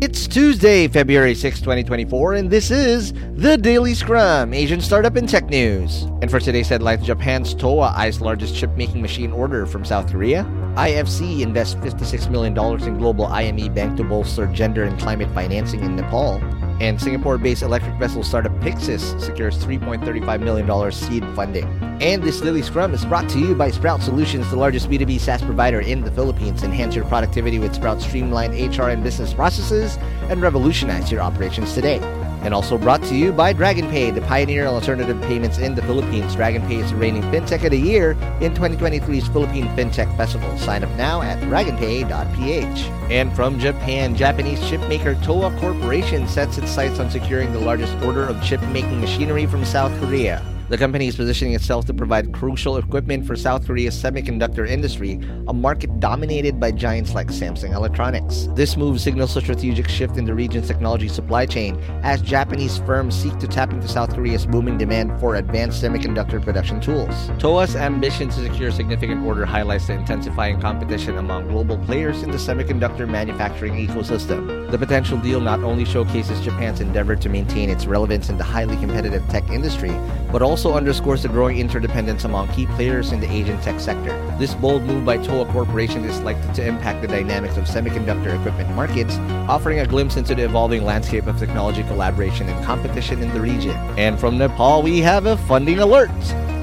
It's Tuesday, February 6, 2024, and this is the Daily Scrum, Asian startup and tech news. And for today's headlines, Japan's Towa eyes largest chip-making machine order from South Korea. IFC invests $56 million in global IME bank to bolster gender and climate financing in Nepal. And Singapore-based electric vessel startup Pyxis secures $3.35 million seed funding. And this Daily Scrum is brought to you by Sprout Solutions, the largest B2B SaaS provider in the Philippines. Enhance your productivity with Sprout's streamlined HR and business processes and revolutionize your operations today. And also brought to you by DragonPay, the pioneer in alternative payments in the Philippines. DragonPay is the reigning FinTech of the Year in 2023's Philippine FinTech Festival. Sign up now at dragonpay.ph. And from Japan, Japanese chipmaker Towa Corporation sets its sights on securing the largest order of chip-making machinery from South Korea. The company is positioning itself to provide crucial equipment for South Korea's semiconductor industry, a market dominated by giants like Samsung Electronics. This move signals a strategic shift in the region's technology supply chain as Japanese firms seek to tap into South Korea's booming demand for advanced semiconductor production tools. Towa's ambition to secure significant order highlights the intensifying competition among global players in the semiconductor manufacturing ecosystem. The potential deal not only showcases Japan's endeavor to maintain its relevance in the highly competitive tech industry, but also also underscores the growing interdependence among key players in the Asian tech sector. This bold move by Towa Corporation is likely to impact the dynamics of semiconductor equipment markets, offering a glimpse into the evolving landscape of technology collaboration and competition in the region. And from Nepal, we have a funding alert.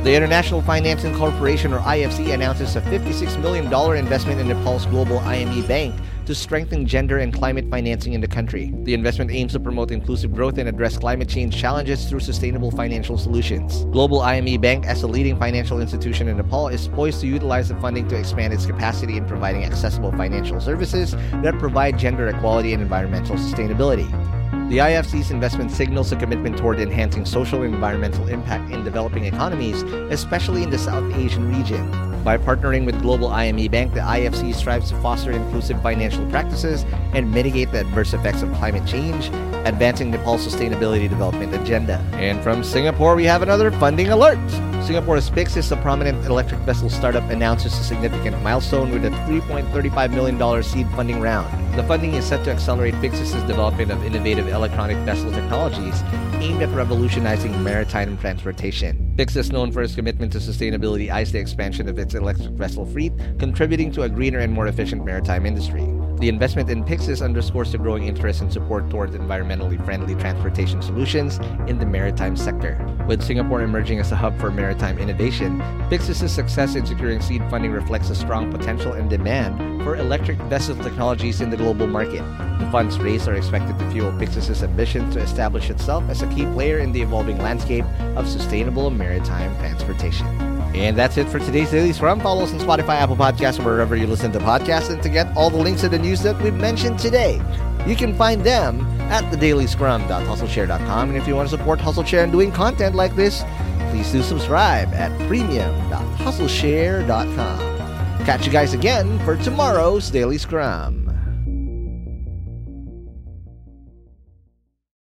The International Financing Corporation, or IFC, announces a $56 million investment in Nepal's global IME bank to strengthen gender and climate financing in the country. The investment aims to promote inclusive growth and address climate change challenges through sustainable financial solutions. Global IME Bank, as a leading financial institution in Nepal, is poised to utilize the funding to expand its capacity in providing accessible financial services that provide gender equality and environmental sustainability. The IFC's investment signals a commitment toward enhancing social and environmental impact in developing economies, especially in the South Asian region. By partnering with Global IME Bank, the IFC strives to foster inclusive financial practices and mitigate the adverse effects of climate change, advancing Nepal's sustainability development agenda. And from Singapore, we have another funding alert. Singapore's Pyxis, a prominent electric vessel startup, announces a significant milestone with a $3.35 million seed funding round. The funding is set to accelerate Pyxis' development of innovative electronic vessel technologies aimed at revolutionizing maritime transportation. Pyxis, known for its commitment to sustainability, eyes the expansion of its electric vessel fleet, contributing to a greener and more efficient maritime industry. The investment in Pyxis underscores the growing interest and support towards environmentally friendly transportation solutions in the maritime sector. With Singapore emerging as a hub for maritime innovation, Pyxis' success in securing seed funding reflects a strong potential and demand for electric vessel technologies in the global market. Funds raised are expected to fuel Pyxis' ambition to establish itself as a key player in the evolving landscape of sustainable maritime transportation. And that's it for today's Daily Scrum. Follow us on Spotify, Apple Podcasts, wherever you listen to podcasts. And to get all the links to the news that we've mentioned today, you can find them at thedailyscrum.hustleshare.com. And if you want to support HustleShare and doing content like this, please do subscribe at premium.hustleshare.com. Catch you guys again for tomorrow's Daily Scrum.